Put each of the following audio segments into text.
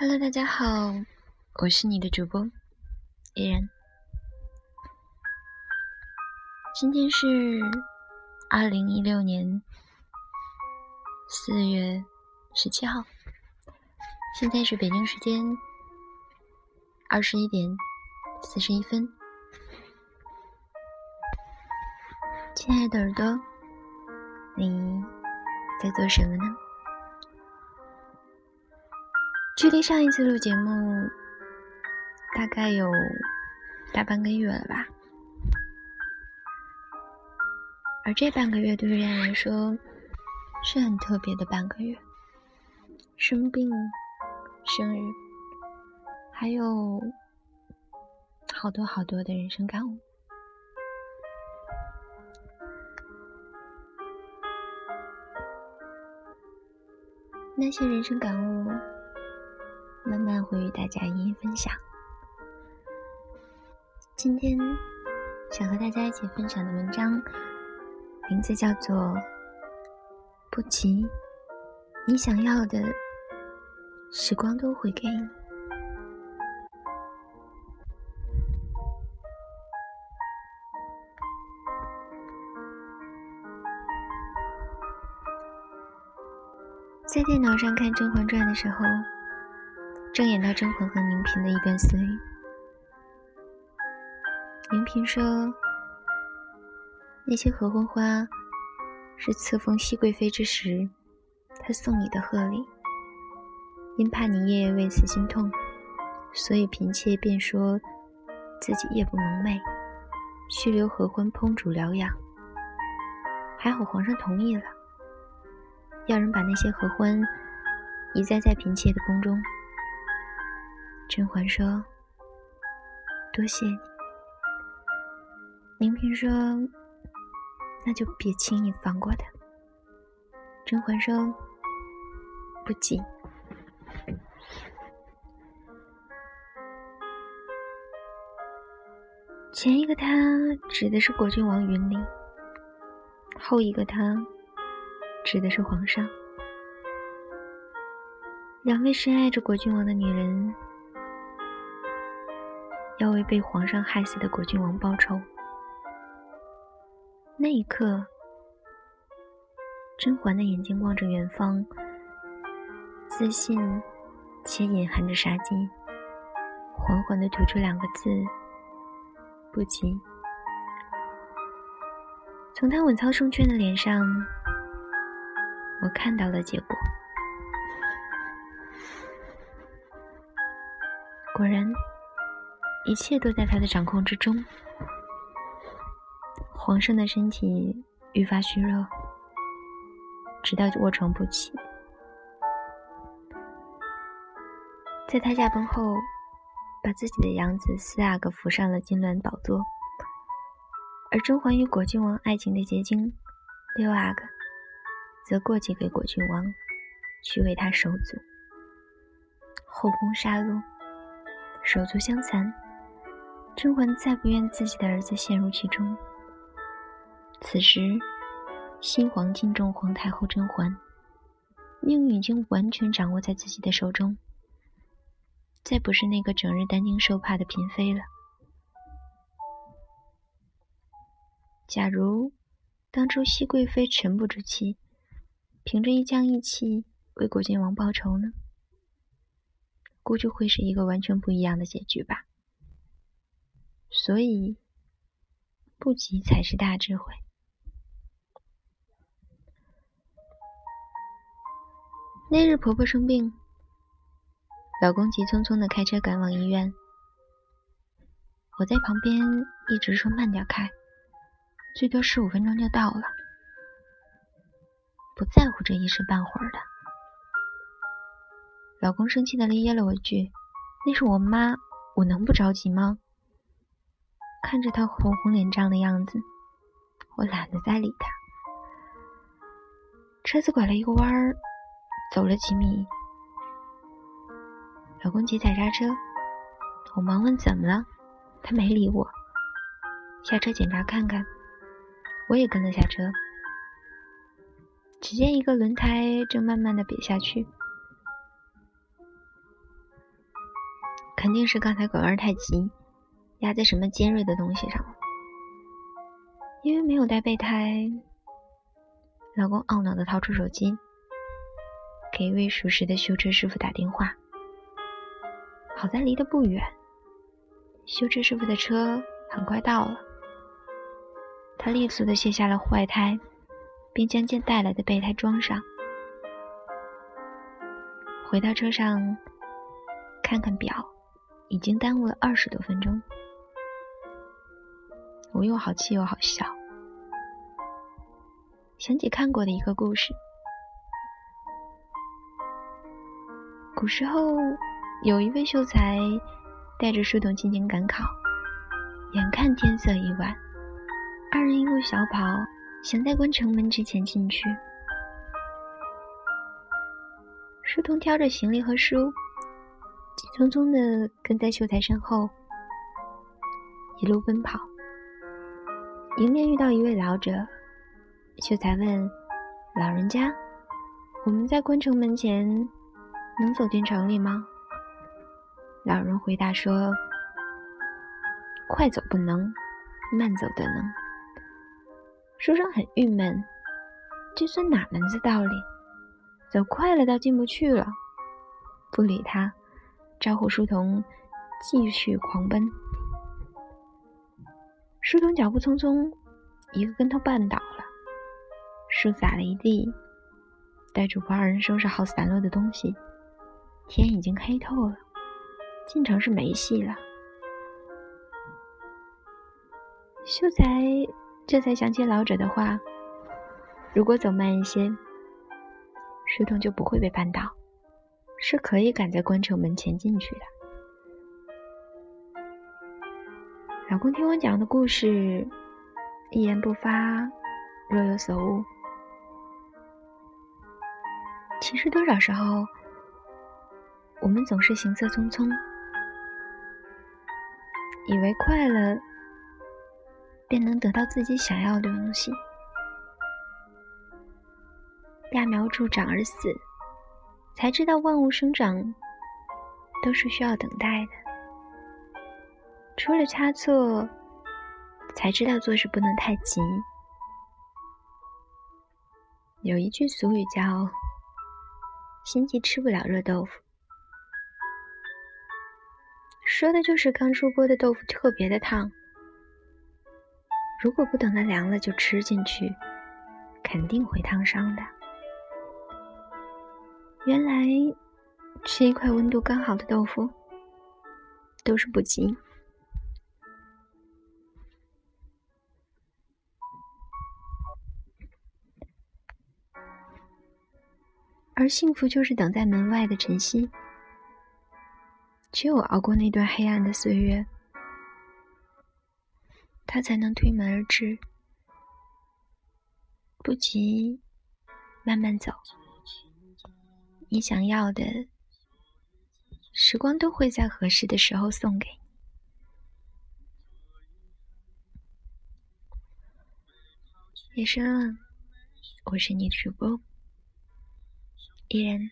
Hello，大家好，我是你的主播依然。今天是二零一六年四月十七号，现在是北京时间二十一点四十一分。亲爱的耳朵，你在做什么呢？距离上一次录节目大概有大半个月了吧，而这半个月对于人来说是很特别的半个月，生病、生日，还有好多好多的人生感悟。那些人生感悟。慢慢会与大家一一分享。今天想和大家一起分享的文章，名字叫做《不急》，你想要的时光都会给你。在电脑上看《甄嬛传》的时候。正演到甄嬛和宁嫔的一段私语，宁嫔说：“那些合欢花是赐封熹贵妃之时，她送你的贺礼。因怕你夜夜为此心痛，所以嫔妾便说自己夜不能寐，须留合欢烹煮疗养。还好皇上同意了，要人把那些合欢移栽在嫔妾的宫中。”甄嬛说：“多谢你。”宁嫔说：“那就别轻易放过他。”甄嬛说：“不急。”前一个他指的是果郡王云林，后一个他指的是皇上。两位深爱着果郡王的女人。要为被皇上害死的果郡王报仇。那一刻，甄嬛的眼睛望着远方，自信且隐含着杀机，缓缓地吐出两个字：“不急。”从他稳操胜券的脸上，我看到了结果。果然。一切都在他的掌控之中。皇上的身体愈发虚弱，直到卧床不起。在他驾崩后，把自己的养子四阿哥扶上了金銮宝座，而甄嬛与果郡王爱情的结晶六阿哥，则过继给果郡王，去为他守祖。后宫杀戮，手足相残。甄嬛再不愿自己的儿子陷入其中。此时，新皇敬重皇太后甄嬛，命运已经完全掌握在自己的手中，再不是那个整日担惊受怕的嫔妃了。假如当初熹贵妃沉不住气，凭着一腔义气为果郡王报仇呢？估计会是一个完全不一样的结局吧。所以，不急才是大智慧。那日婆婆生病，老公急匆匆的开车赶往医院，我在旁边一直说慢点开，最多十五分钟就到了，不在乎这一时半会儿的。老公生气的咧了我一句：“那是我妈，我能不着急吗？”看着他红红脸胀的样子，我懒得再理他。车子拐了一个弯儿，走了几米，老公急踩刹车，我忙问怎么了，他没理我，下车检查看看，我也跟了下车。只见一个轮胎正慢慢的瘪下去，肯定是刚才拐弯太急，压在什么尖锐的东西上了。因为没有带备胎，老公懊恼地掏出手机，给一位熟识的修车师傅打电话。好在离得不远，修车师傅的车很快到了。他利索地卸下了坏胎，并将件带来的备胎装上。回到车上，看看表，已经耽误了二十多分钟。我又好气又好笑，想起看过的一个故事。古时候，有一位秀才带着书童进京赶考，眼看天色已晚，二人一路小跑，想在关城门之前进去。书童挑着行李和书，急匆匆地跟在秀才身后，一路奔跑。迎面遇到一位老者，秀才问：“老人家，我们在关城门前能走进城里吗？”老人回答说：“快走不能，慢走得能。”书生很郁闷，这算哪门子道理？走快了倒进不去了，不理他，招呼书童继续狂奔。书童脚步匆匆，一个跟头绊倒了，书洒了一地。待主仆二人收拾好散落的东西，天已经黑透了，进城是没戏了。秀才这才想起老者的话：如果走慢一些，书童就不会被绊倒，是可以赶在关城门前进去的。老公听我讲的故事，一言不发，若有所悟。其实多少时候，我们总是行色匆匆，以为快了便能得到自己想要的东西。揠苗助长而死，才知道万物生长都是需要等待的。出了差错，才知道做事不能太急。有一句俗语叫“心急吃不了热豆腐”，说的就是刚出锅的豆腐特别的烫，如果不等它凉了就吃进去，肯定会烫伤的。原来吃一块温度刚好的豆腐都是不急。幸福就是等在门外的晨曦。只有熬过那段黑暗的岁月，他才能推门而至。不急，慢慢走。你想要的，时光都会在合适的时候送给你。夜深了，我是你的主播。依然，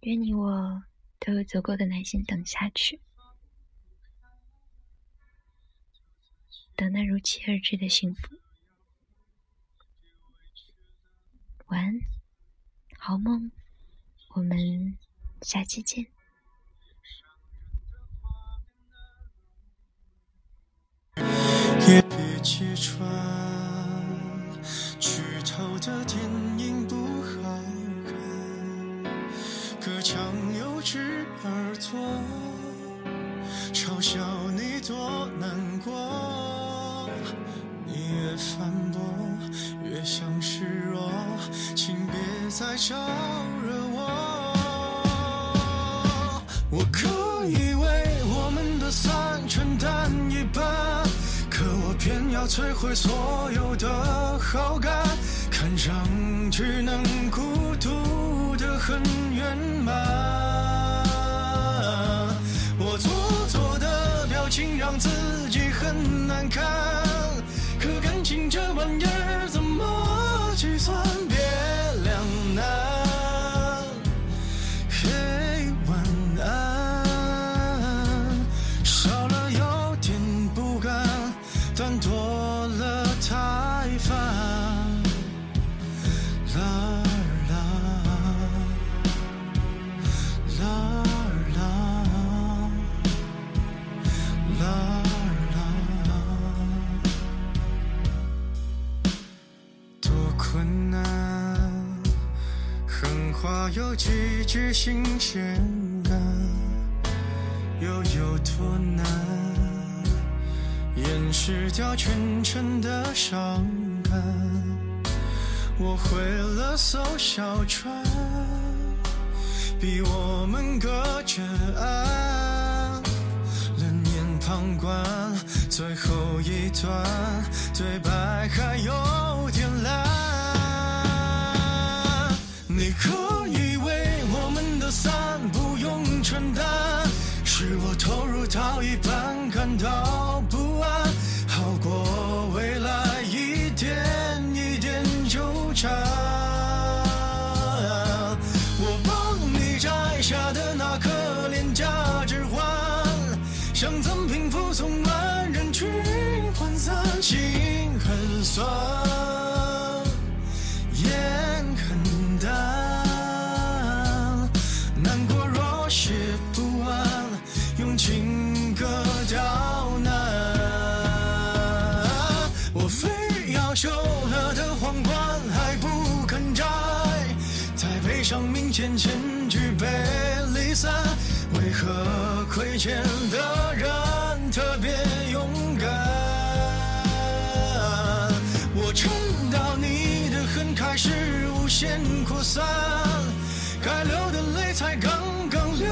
愿你我都有足够的耐心等下去，等那如期而至的幸福。晚安，好梦，我们下期见。强由之而坐，嘲笑你多难过。你越反驳，越像示弱，请别再招惹我。我可以为我们的散承担一半，可我偏要摧毁所有的好感，看上去能孤独很圆满。我做作的表情让自己很难看，可感情这玩意儿怎么计算？别两难，嘿，晚安。话有几句新鲜感，又有多难？掩饰掉全城的伤感。我会了艘小船，比我们隔着岸。冷眼旁观，最后一段对白还有点烂。你可以为我们的散不用承担，是我投入到一半感到生命渐渐举杯离散，为何亏欠的人特别勇敢？我撑到你的恨开始无限扩散，该流的泪才刚刚流